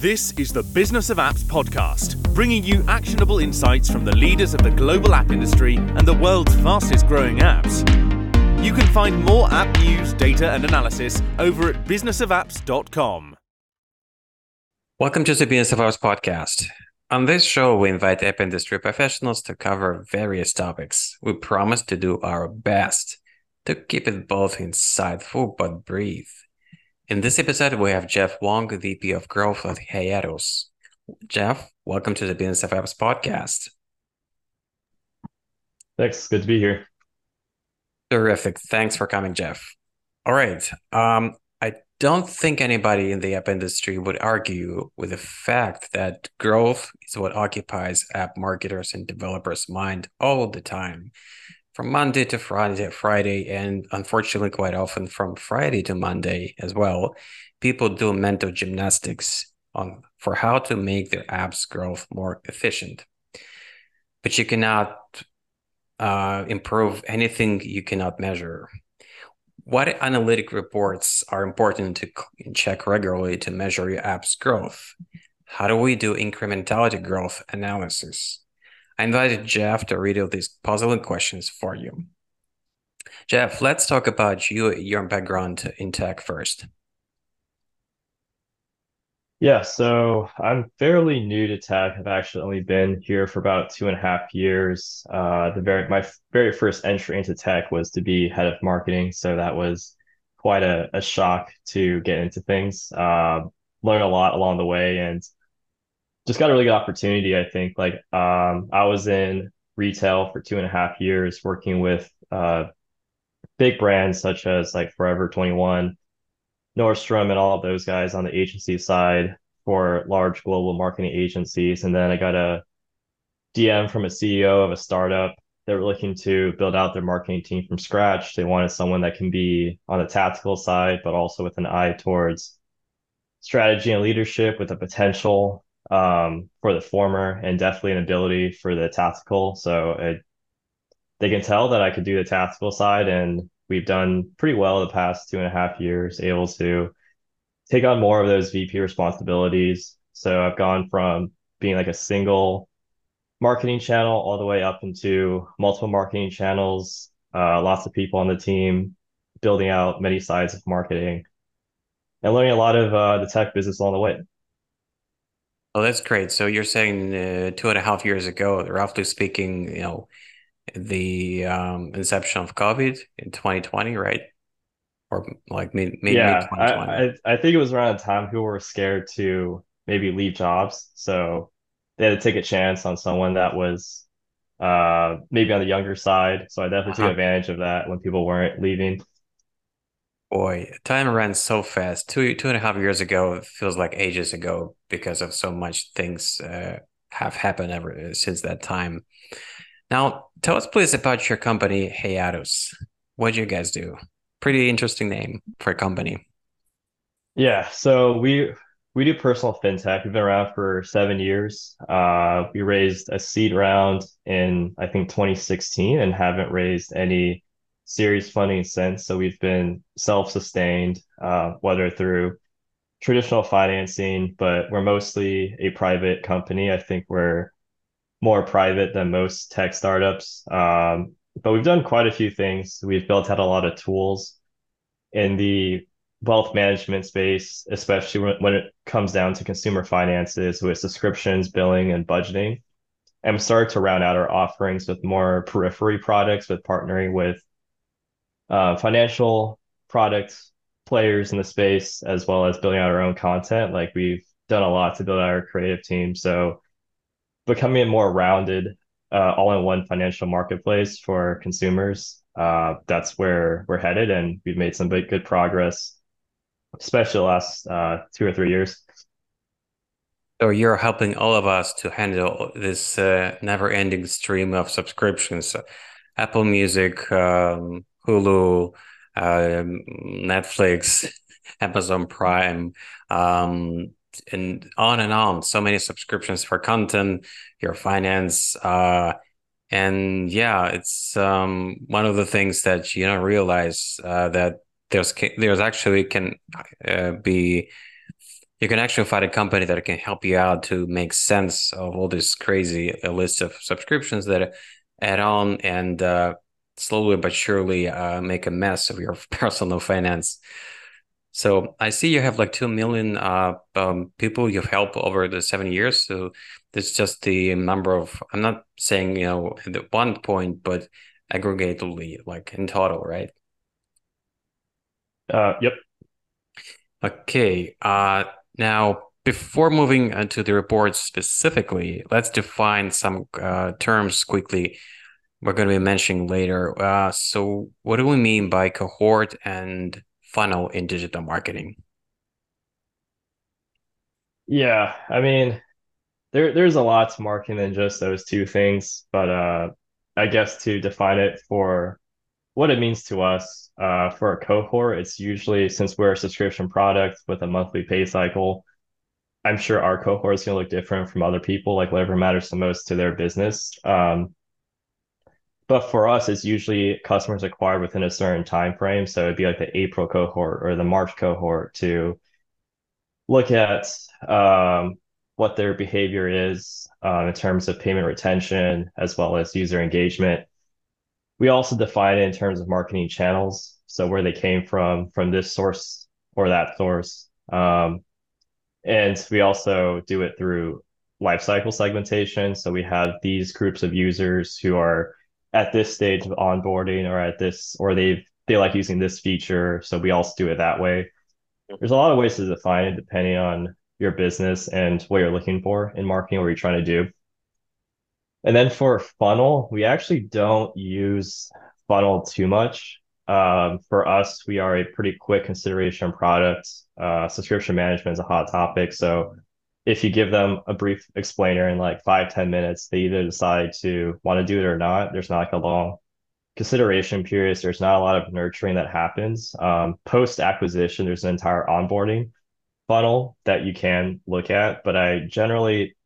This is the Business of Apps podcast, bringing you actionable insights from the leaders of the global app industry and the world's fastest growing apps. You can find more app news, data, and analysis over at businessofapps.com. Welcome to the Business of Apps podcast. On this show, we invite app industry professionals to cover various topics. We promise to do our best to keep it both insightful but brief. In this episode, we have Jeff Wang, VP of Growth at Hiatus. Jeff, welcome to the Business of Apps podcast. Thanks. Good to be here. Terrific. Thanks for coming, Jeff. All right. Um, I don't think anybody in the app industry would argue with the fact that growth is what occupies app marketers and developers' mind all the time from Monday to Friday, Friday, and unfortunately, quite often from Friday to Monday as well. People do mental gymnastics on for how to make their apps growth more efficient. But you cannot uh, improve anything you cannot measure. What analytic reports are important to check regularly to measure your app's growth? How do we do incrementality growth analysis? I invited Jeff to read out these puzzling questions for you. Jeff, let's talk about you, your background in tech first. Yeah, so I'm fairly new to tech. I've actually only been here for about two and a half years. Uh, the very my very first entry into tech was to be head of marketing, so that was quite a, a shock to get into things. Uh, learn a lot along the way, and just got a really good opportunity. I think like um, I was in retail for two and a half years, working with uh, big brands such as like Forever 21, Nordstrom, and all of those guys on the agency side for large global marketing agencies. And then I got a DM from a CEO of a startup. They were looking to build out their marketing team from scratch. They wanted someone that can be on the tactical side, but also with an eye towards strategy and leadership with the potential um, for the former and definitely an ability for the tactical. So it, they can tell that I could do the tactical side, and we've done pretty well the past two and a half years, able to take on more of those VP responsibilities. So I've gone from being like a single marketing channel all the way up into multiple marketing channels, uh, lots of people on the team, building out many sides of marketing, and learning a lot of uh, the tech business along the way. Oh, that's great. So you're saying uh, two and a half years ago, roughly speaking, you know, the um, inception of COVID in 2020, right? Or like mid, mid yeah, mid I, I, I think it was around the time people were scared to maybe leave jobs, so they had to take a chance on someone that was uh maybe on the younger side. So I definitely uh-huh. took advantage of that when people weren't leaving. Boy, time ran so fast. Two two and a half years ago feels like ages ago because of so much things uh, have happened ever since that time. Now, tell us please about your company, Hiatus. What do you guys do? Pretty interesting name for a company. Yeah, so we we do personal fintech. We've been around for seven years. Uh, we raised a seed round in I think 2016 and haven't raised any series funding since. So we've been self-sustained, uh, whether through traditional financing, but we're mostly a private company. I think we're more private than most tech startups. Um, but we've done quite a few things. We've built out a lot of tools in the wealth management space, especially when, when it comes down to consumer finances with subscriptions, billing, and budgeting. And we started to round out our offerings with more periphery products, with partnering with uh, financial products players in the space as well as building out our own content. Like we've done a lot to build out our creative team. So becoming a more rounded, uh, all-in-one financial marketplace for consumers. Uh, that's where we're headed, and we've made some big good progress, especially the last uh, two or three years. So you're helping all of us to handle this uh, never-ending stream of subscriptions, Apple Music, um, Hulu, um, Netflix, Amazon Prime, um, and on and on. So many subscriptions for content, your finance, uh, and yeah, it's um, one of the things that you don't realize uh, that there's there's actually can uh, be you can actually find a company that can help you out to make sense of all this crazy list of subscriptions that add on and uh, slowly but surely uh, make a mess of your personal finance. So I see you have like 2 million uh, um, people you've helped over the seven years. So it's just the number of, I'm not saying, you know, at one point, but aggregatedly, like in total, right? Uh, yep. Okay. Uh, now, before moving into the reports specifically, let's define some uh, terms quickly we're going to be mentioning later. Uh, so, what do we mean by cohort and funnel in digital marketing? Yeah, I mean, there there's a lot to marketing than just those two things, but uh, I guess to define it for what it means to us, uh, for a cohort, it's usually since we're a subscription product with a monthly pay cycle, I'm sure our cohort is going to look different from other people, like whatever matters the most to their business. Um, but for us, it's usually customers acquired within a certain time frame. So it'd be like the April cohort or the March cohort to look at um, what their behavior is uh, in terms of payment retention as well as user engagement. We also define it in terms of marketing channels. So where they came from, from this source or that source. Um, and we also do it through lifecycle segmentation. So we have these groups of users who are at this stage of onboarding or at this or they they like using this feature so we also do it that way. There's a lot of ways to define it depending on your business and what you're looking for in marketing what you're trying to do. And then for funnel we actually don't use funnel too much. Um, for us we are a pretty quick consideration product. Uh, subscription management is a hot topic so if you give them a brief explainer in like five ten minutes, they either decide to want to do it or not. There's not like a long consideration period. There's not a lot of nurturing that happens. Um, Post acquisition, there's an entire onboarding funnel that you can look at, but I generally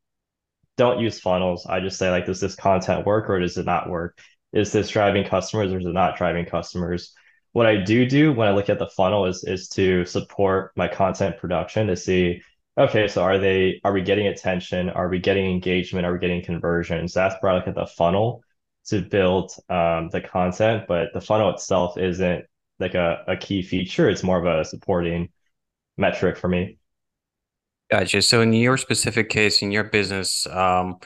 don't use funnels. I just say like, does this content work or does it not work? Is this driving customers or is it not driving customers? What I do do when I look at the funnel is is to support my content production to see Okay, so are they are we getting attention? Are we getting engagement? Are we getting conversions? That's where like at the funnel to build um, the content, but the funnel itself isn't like a, a key feature. It's more of a supporting metric for me. Gotcha. So in your specific case, in your business, um,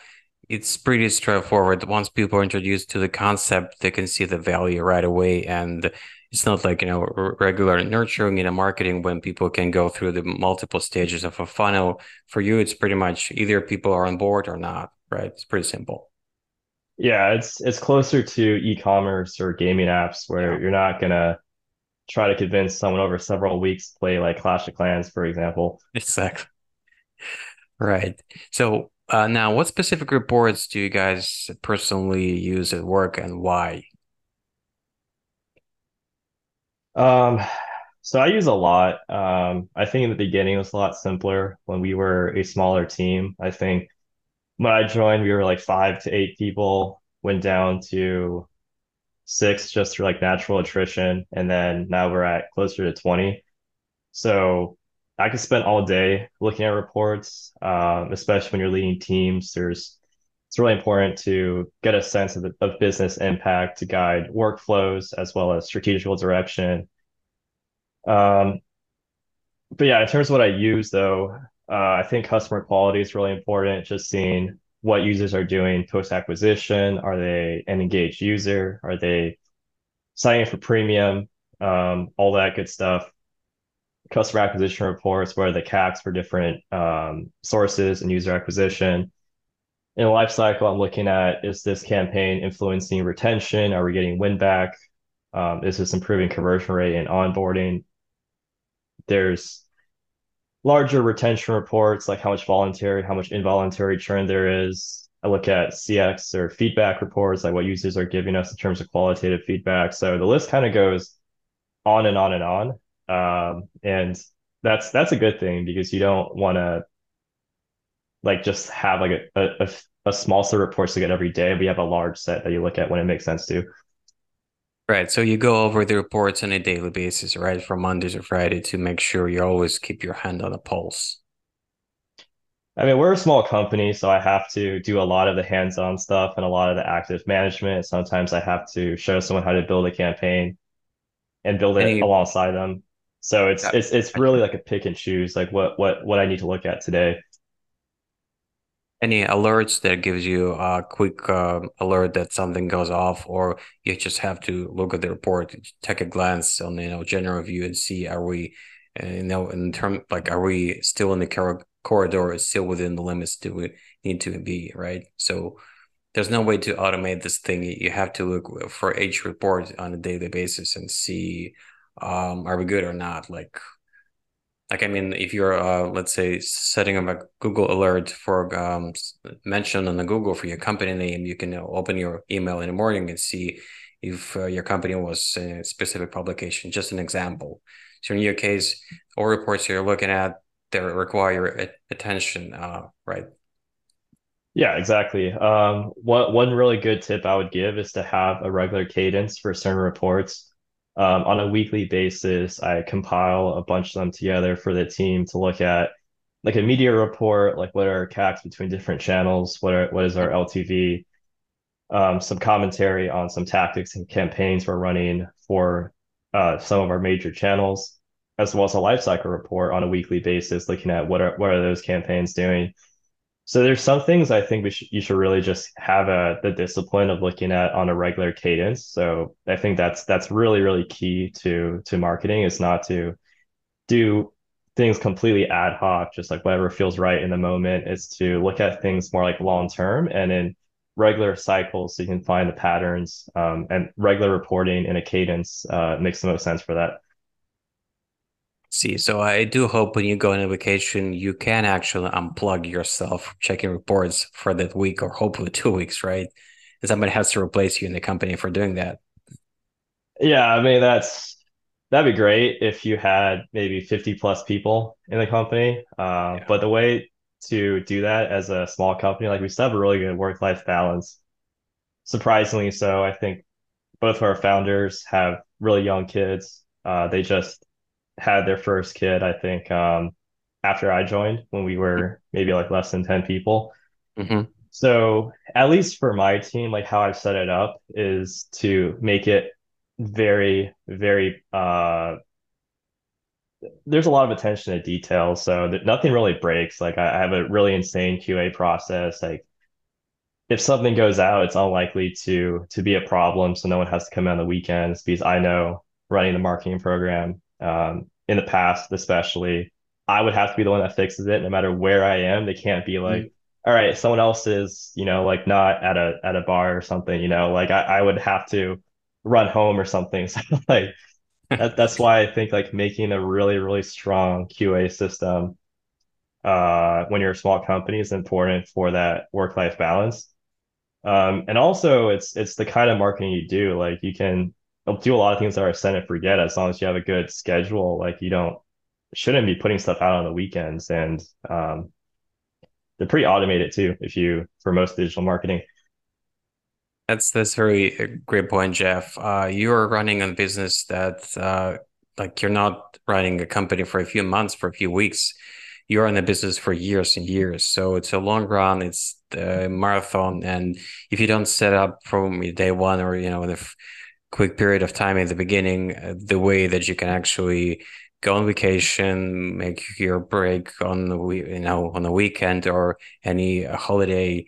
it's pretty straightforward. Once people are introduced to the concept, they can see the value right away and it's not like you know regular nurturing in a marketing when people can go through the multiple stages of a funnel. For you it's pretty much either people are on board or not right? It's pretty simple. Yeah it's it's closer to e-commerce or gaming apps where yeah. you're not gonna try to convince someone over several weeks to play like clash of clans for example. Exactly. Right. So uh, now what specific reports do you guys personally use at work and why Um, so I use a lot. Um, I think in the beginning it was a lot simpler when we were a smaller team. I think when I joined, we were like five to eight people, went down to six just through like natural attrition, and then now we're at closer to 20. So I could spend all day looking at reports, um, especially when you're leading teams. There's it's really important to get a sense of, the, of business impact to guide workflows as well as strategical direction. Um, but yeah, in terms of what I use though, uh, I think customer quality is really important. Just seeing what users are doing post acquisition. Are they an engaged user? Are they signing for premium? Um, all that good stuff. Customer acquisition reports, what are the CACs for different um, sources and user acquisition in life cycle, I'm looking at is this campaign influencing retention? Are we getting win back? Um, is this improving conversion rate and onboarding? There's larger retention reports, like how much voluntary, how much involuntary churn there is. I look at CX or feedback reports, like what users are giving us in terms of qualitative feedback. So the list kind of goes on and on and on. Um, and that's that's a good thing because you don't want to like just have like a, a, a small set of reports to get every day. We have a large set that you look at when it makes sense to. Right. So you go over the reports on a daily basis, right? From Monday to Friday to make sure you always keep your hand on the pulse. I mean, we're a small company, so I have to do a lot of the hands-on stuff and a lot of the active management. Sometimes I have to show someone how to build a campaign and build it alongside them. So it's uh, it's it's really like a pick and choose, like what what what I need to look at today. Any alerts that gives you a quick um alert that something goes off, or you just have to look at the report, take a glance on you know general view and see are we uh, you know in term like are we still in the cor corridor, still within the limits do we need to be, right? So there's no way to automate this thing. You have to look for each report on a daily basis and see um are we good or not like like i mean if you're uh let's say setting up a google alert for um mention on the google for your company name you can open your email in the morning and see if uh, your company was a specific publication just an example so in your case all reports you're looking at they require attention uh right Yeah, exactly. Um, one one really good tip I would give is to have a regular cadence for certain reports. Um, on a weekly basis, I compile a bunch of them together for the team to look at, like a media report, like what are our CACs between different channels, what are what is our LTV, um, some commentary on some tactics and campaigns we're running for uh, some of our major channels, as well as a lifecycle report on a weekly basis, looking at what are what are those campaigns doing so there's some things I think we should you should really just have a the discipline of looking at on a regular cadence. So I think that's that's really really key to to marketing is not to do things completely ad hoc, just like whatever feels right in the moment. Is to look at things more like long term and in regular cycles so you can find the patterns um, and regular reporting in a cadence uh, makes the most sense for that. See, so I do hope when you go on a vacation, you can actually unplug yourself, checking reports for that week or hopefully two weeks, right? And somebody has to replace you in the company for doing that. Yeah, I mean that's that'd be great if you had maybe 50 plus people in the company. Uh, Yeah. but the way to do that as a small company, like we still have a really good work-life balance. Surprisingly so, I think both of our founders have really young kids. Uh, they just had their first kid, I think, um, after I joined when we were maybe like less than 10 people. hmm So at least for my team, like how I've set it up is to make it very, very uh there's a lot of attention to detail. So that nothing really breaks. Like I, I have a really insane QA process. Like if something goes out, it's unlikely to to be a problem. So no one has to come in on the weekends because I know running the marketing program, um, in the past, especially, I would have to be the one that fixes it no matter where I am. They can't be like, all right, someone else is, you know, like not at a at a bar or something, you know, like I, I would have to run home or something. So like that that's why I think like making a really, really strong QA system uh when you're a small company is important for that work-life balance. Um, and also it's it's the kind of marketing you do. Like you can do a lot of things that are set and forget as long as you have a good schedule. Like you don't shouldn't be putting stuff out on the weekends, and um, they're pretty automated too. If you for most digital marketing. That's that's very uh, great point, Jeff. Uh, you're running a business that uh, like you're not running a company for a few months, for a few weeks. You're in the business for years and years. So it's a long run. It's the marathon, and if you don't set up from day one or you know in a f- quick period of time at the beginning, uh, the way that you can actually go on vacation, make your break on the you know on the weekend or any holiday.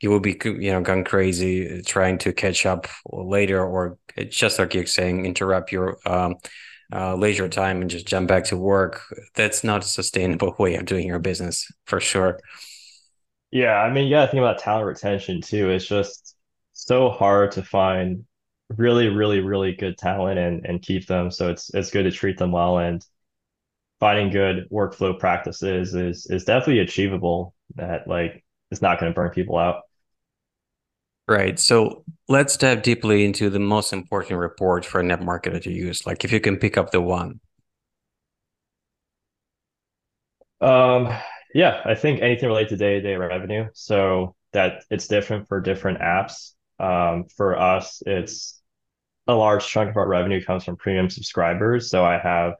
You will be you know gone crazy trying to catch up later or just like you're saying interrupt your um, uh, leisure time and just jump back to work. That's not a sustainable way of doing your business for sure. Yeah, I mean, you gotta think about talent retention too. It's just so hard to find really, really, really good talent and and keep them. So it's it's good to treat them well and finding good workflow practices is is definitely achievable that like it's not going to burn people out. right so let's dive deeply into the most important report for a net marketer to use like if you can pick up the one Um, yeah, I think anything related to day-to-day revenue. So that it's different for different apps. Um, for us, it's a large chunk of our revenue comes from premium subscribers. So I have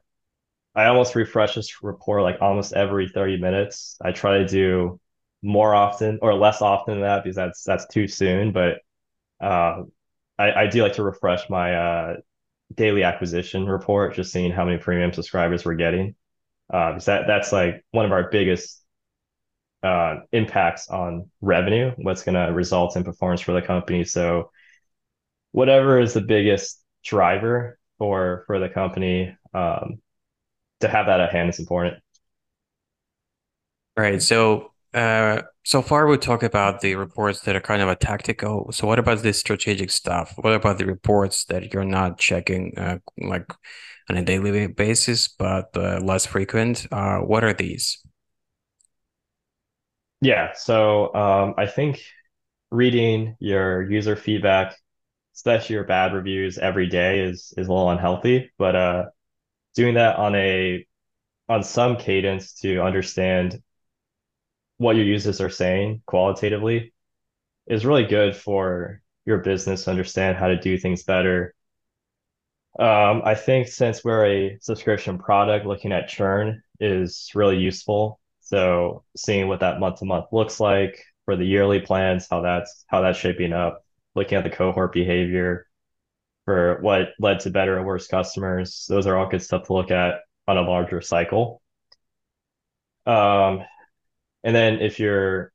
I almost refresh this report like almost every 30 minutes. I try to do more often or less often than that because that's that's too soon. But uh, I, I do like to refresh my uh, daily acquisition report, just seeing how many premium subscribers we're getting. Uh, because that that's like one of our biggest uh, impacts on revenue, what's going to result in performance for the company. So whatever is the biggest driver for for the company, um, to have that at hand is important. Right. So uh, so far we talked about the reports that are kind of a tactical. So what about the strategic stuff? What about the reports that you're not checking uh, like on a daily basis, but uh, less frequent? Uh, what are these? Yeah, so um, I think reading your user feedback, especially your bad reviews every day is is a little unhealthy, but uh doing that on a on some cadence to understand what your users are saying qualitatively is really good for your business to understand how to do things better. Um, I think since we're a subscription product, looking at churn is really useful. So seeing what that month to month looks like for the yearly plans, how that's how that's shaping up, looking at the cohort behavior for what led to better and worse customers. Those are all good stuff to look at on a larger cycle. Um, and then if you're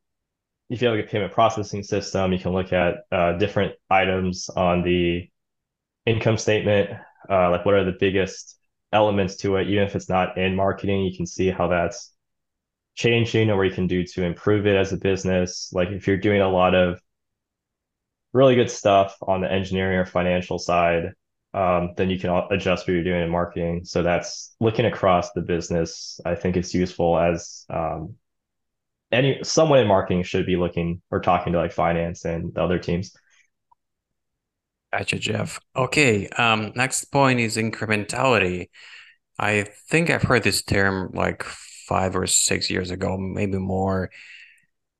if you have like a payment processing system, you can look at uh, different items on the income statement, uh, like what are the biggest elements to it, even if it's not in marketing, you can see how that's changing or what you can do to improve it as a business. Like if you're doing a lot of really good stuff on the engineering or financial side, um, then you can adjust what you're doing in marketing. So that's looking across the business. I think it's useful as um, any someone in marketing should be looking or talking to like finance and the other teams. Gotcha, Jeff. Okay. Um, next point is incrementality. I think I've heard this term like five or six years ago, maybe more,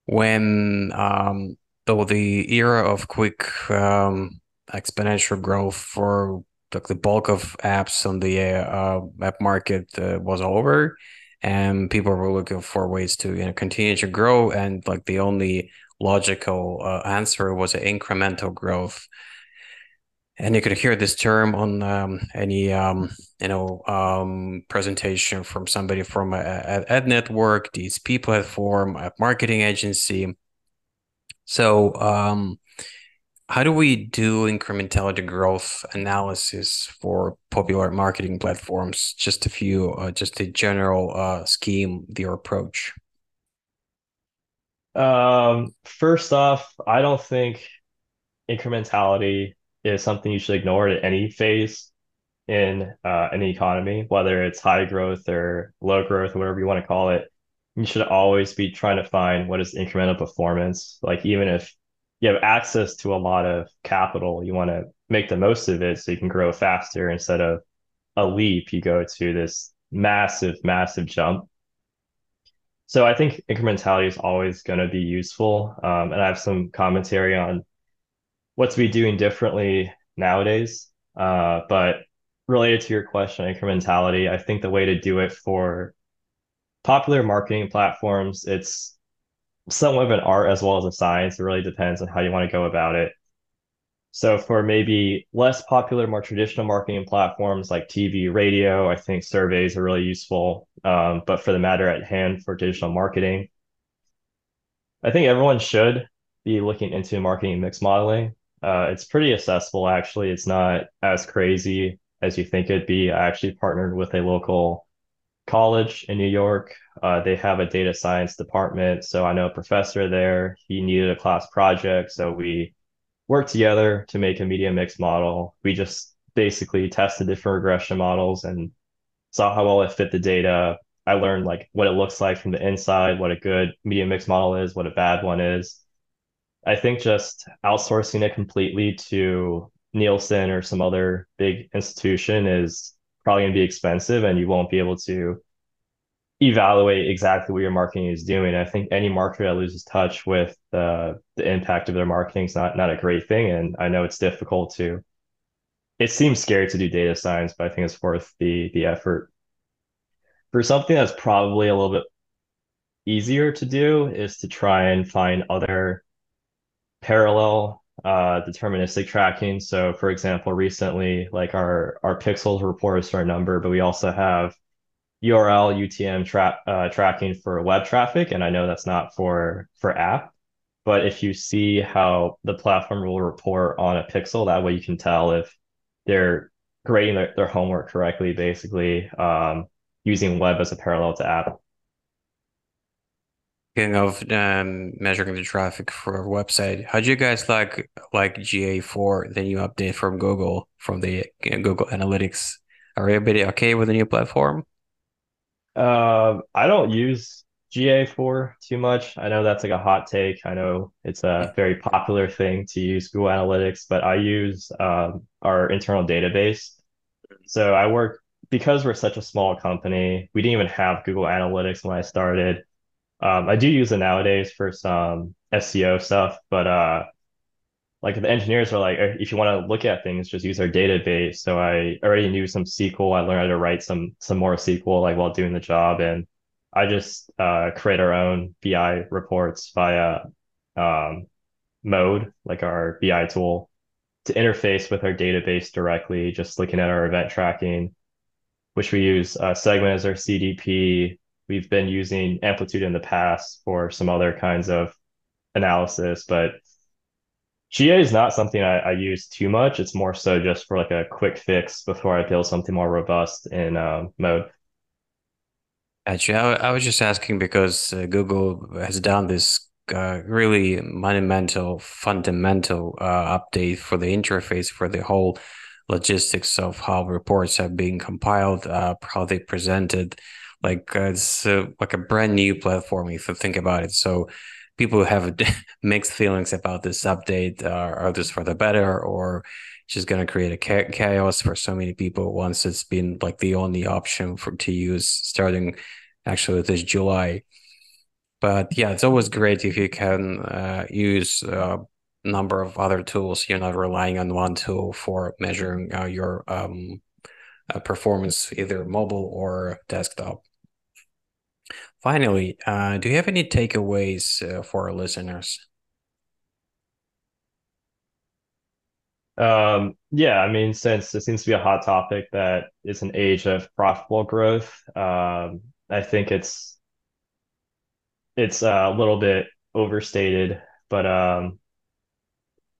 when um, though the era of quick um, exponential growth for like the bulk of apps on the uh, app market uh, was over, and people were looking for ways to you know continue to grow, and like the only logical uh, answer was incremental growth and you could hear this term on um, any um, you know um, presentation from somebody from a, a ad network, these DSP platform, a marketing agency. So, um, how do we do incrementality growth analysis for popular marketing platforms? Just a few, uh, just a general uh, scheme, your approach. Um, first off, I don't think incrementality is something you should ignore at any phase in uh, any economy, whether it's high growth or low growth or whatever you want to call it. You should always be trying to find what is incremental performance. Like even if you have access to a lot of capital, you want to make the most of it so you can grow faster instead of a leap. You go to this massive, massive jump. So I think incrementality is always going to be useful. Um, and I have some commentary on what to be doing differently nowadays. Uh, but related to your question, incrementality, I think the way to do it for popular marketing platforms, it's somewhat of an art as well as a science. It really depends on how you want to go about it. So for maybe less popular, more traditional marketing platforms like TV, radio, I think surveys are really useful. Um, but for the matter at hand for digital marketing, I think everyone should be looking into marketing mix modeling. Uh, it's pretty accessible, actually. It's not as crazy as you think it'd be. I actually partnered with a local college in New York. Uh, they have a data science department. So I know a professor there. He needed a class project. So we worked together to make a media mix model. We just basically tested different regression models and saw how well it fit the data. I learned like what it looks like from the inside, what a good media mix model is, what a bad one is. I think just outsourcing it completely to Nielsen or some other big institution is probably going to be expensive and you won't be able to evaluate exactly what your marketing is doing. I think any marketer that loses touch with the impact of their marketing is not not a great thing. And I know it's difficult to it seems scary to do data science, but I think it's worth the the effort. For something that's probably a little bit easier to do is to try and find other parallel uh, deterministic tracking. So for example, recently, like our, our pixels report our number, but we also have URL UTM tra uh, tracking for web traffic. And I know that's not for, for app, but if you see how the platform will report on a pixel, that way you can tell if they're grading their, their homework correctly, basically um, using web as a parallel to app. Speaking of um, measuring the traffic for a website, how do you guys like like GA4, the new update from Google from the Google Analytics? Are everybody okay with the new platform? Uh, I don't use GA4 too much. I know that's like a hot take. I know it's a very popular thing to use Google Analytics, but I use um, our internal database. So I work because we're such a small company. We didn't even have Google Analytics when I started. Um, I do use it nowadays for some SEO stuff, but uh, like the engineers are like, if you want to look at things, just use our database. So I already knew some SQL. I learned how to write some some more SQL like while doing the job, and I just uh, create our own BI reports via um, Mode, like our BI tool, to interface with our database directly. Just looking at our event tracking, which we use uh, Segment as our CDP, We've been using Amplitude in the past for some other kinds of analysis, but GA is not something I, I use too much. It's more so just for like a quick fix before I build something more robust in um, mode. Actually, I, I, was just asking because uh, Google has done this uh, really monumental, fundamental uh, update for the interface for the whole logistics of how reports have been compiled, uh, how they presented, like uh, it's uh, like a brand new platform if you think about it. So people have mixed feelings about this update. Uh, are this for the better or just going to create a chaos for so many people once it's been like the only option for to use starting actually this July. But yeah, it's always great if you can uh, use a number of other tools. You're not relying on one tool for measuring uh, your um, uh, performance, either mobile or desktop. Finally, uh, do you have any takeaways uh, for our listeners? Um, yeah, I mean, since it seems to be a hot topic that is an age of profitable growth, um, I think it's it's a little bit overstated, but um,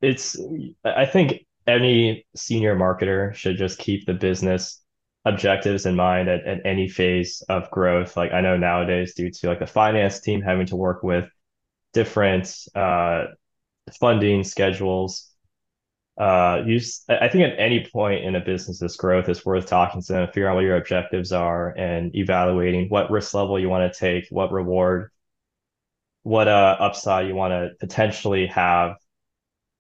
it's I think any senior marketer should just keep the business objectives in mind at, at any phase of growth. Like I know nowadays, due to like the finance team having to work with different uh, funding schedules, uh, you I think at any point in a business's growth, it's worth talking to them, figure out what your objectives are, and evaluating what risk level you want to take, what reward, what uh, upside you want to potentially have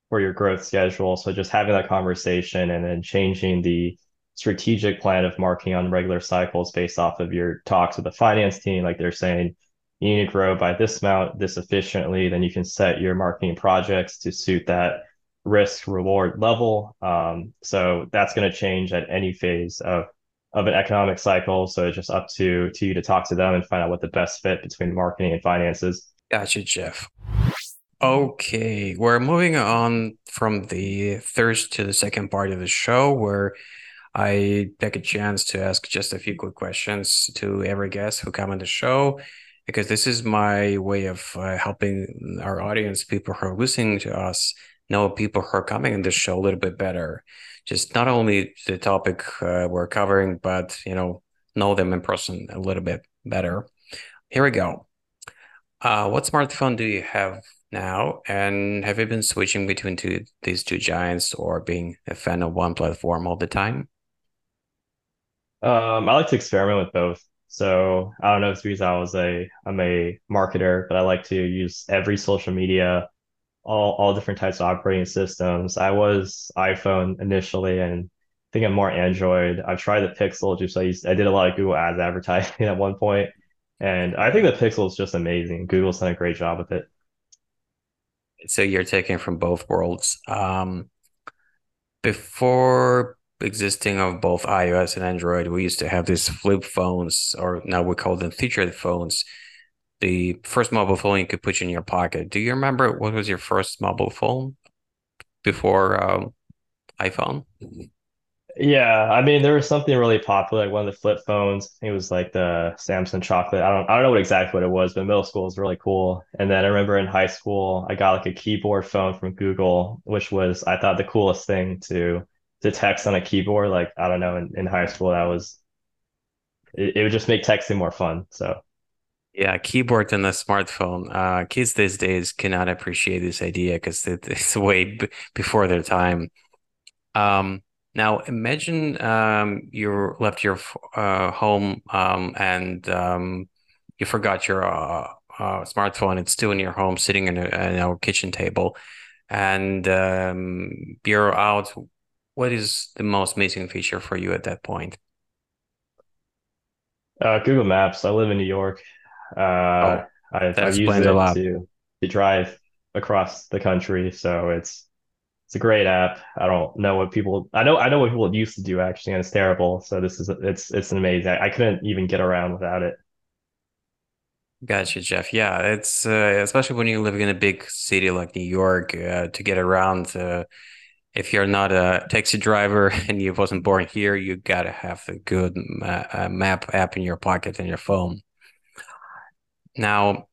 for your growth schedule. So just having that conversation and then changing the strategic plan of marketing on regular cycles based off of your talks with the finance team. Like they're saying, you need to grow by this amount, this efficiently, then you can set your marketing projects to suit that risk reward level. Um, so that's going to change at any phase of of an economic cycle. So it's just up to to you to talk to them and find out what the best fit between marketing and finances. Gotcha, Jeff. Okay, we're moving on from the first to the second part of the show where I take a chance to ask just a few quick questions to every guest who come on the show, because this is my way of uh, helping our audience, people who are listening to us, know people who are coming on the show a little bit better. Just not only the topic uh, we're covering, but you know, know them in person a little bit better. Here we go. Uh, what smartphone do you have now? And have you been switching between two, these two giants or being a fan of one platform all the time? Um, I like to experiment with both. So I don't know if it's because I was a I'm a marketer, but I like to use every social media, all all different types of operating systems. I was iPhone initially, and I think I'm more Android. I've tried the Pixel, just I used I did a lot of Google Ads advertising at one point, and I think the Pixel is just amazing. Google's done a great job with it. So you're taking from both worlds. Um, before existing of both iOS and Android, we used to have these flip phones, or now we call them featured phones, the first mobile phone you could put in your pocket. Do you remember what was your first mobile phone before um, iPhone? Yeah, I mean there was something really popular, like one of the flip phones. It was like the Samsung chocolate. I don't I don't know what exactly what it was, but middle school was really cool. And then I remember in high school I got like a keyboard phone from Google, which was I thought the coolest thing to to text on a keyboard. Like I don't know, in, in high school that was it, it would just make texting more fun. So Yeah, keyboard and a smartphone. Uh, kids these days cannot appreciate this idea because it, it's way b before their time. Um, now imagine um, you left your uh, home um, and um, you forgot your uh, uh, smartphone. It's still in your home, sitting in, a, in our kitchen table, and um, you're out. What is the most missing feature for you at that point? uh, Google Maps. I live in New York. Oh, Uh, I've that I've used it lot. to to drive across the country, so it's it's a great app. I don't know what people I know I know what people used to do actually, and it's terrible. So this is it's it's an amazing. I, I couldn't even get around without it. Gotcha, Jeff. Yeah, it's uh, especially when you live in a big city like New York, uh, to get around. Uh, if you're not a taxi driver and you wasn't born here, you gotta have a good ma map app in your pocket and your phone. Now,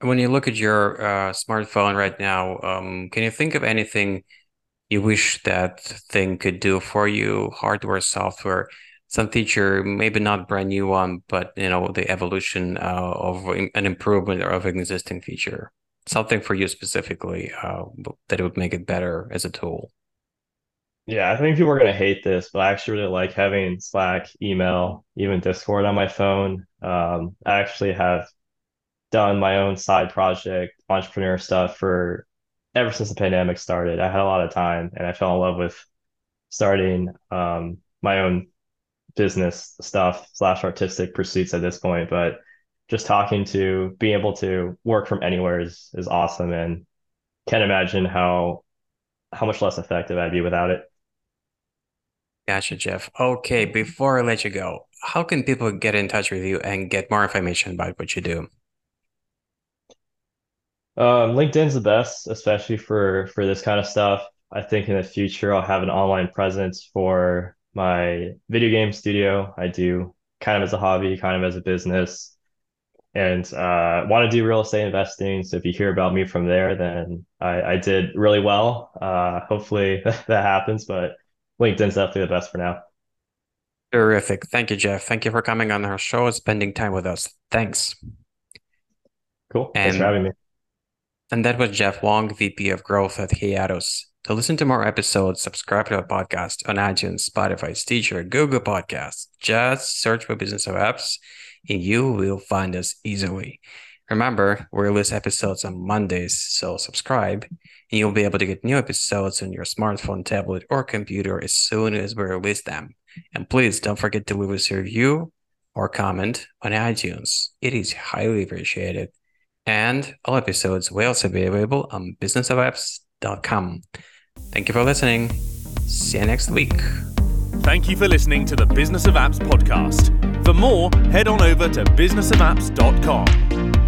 when you look at your uh, smartphone right now, um, can you think of anything you wish that thing could do for you, hardware, software, some feature, maybe not brand new one, but you know, the evolution uh, of an improvement of an existing feature, something for you specifically uh, that would make it better as a tool. Yeah, I think people are gonna hate this, but I actually really like having Slack, email, even Discord on my phone. Um, I actually have done my own side project, entrepreneur stuff for ever since the pandemic started. I had a lot of time and I fell in love with starting um, my own business stuff slash artistic pursuits at this point. But just talking to being able to work from anywhere is is awesome and can't imagine how how much less effective I'd be without it. Gotcha, Jeff. Okay, before I let you go, how can people get in touch with you and get more information about what you do? Um, LinkedIn's the best, especially for for this kind of stuff. I think in the future I'll have an online presence for my video game studio. I do kind of as a hobby, kind of as a business, and uh, want to do real estate investing. So if you hear about me from there, then I, I did really well. Uh, hopefully that happens, but LinkedIn's definitely the best for now. Terrific. Thank you, Jeff. Thank you for coming on our show and spending time with us. Thanks. Cool. Thanks for And having me. and that was Jeff Wang, VP of Growth at Hiatus. To listen to more episodes, subscribe to our podcast on iTunes, Spotify, Stitcher, Google Podcasts. Just search for Business of Apps and you will find us easily. Remember, we release episodes on Mondays, so subscribe and you'll be able to get new episodes on your smartphone, tablet, or computer as soon as we release them. And please don't forget to leave us a review or comment on iTunes. It is highly appreciated. And all episodes will also be available on businessofapps.com. Thank you for listening. See you next week. Thank you for listening to the Business of Apps podcast. For more, head on over to businessofapps.com.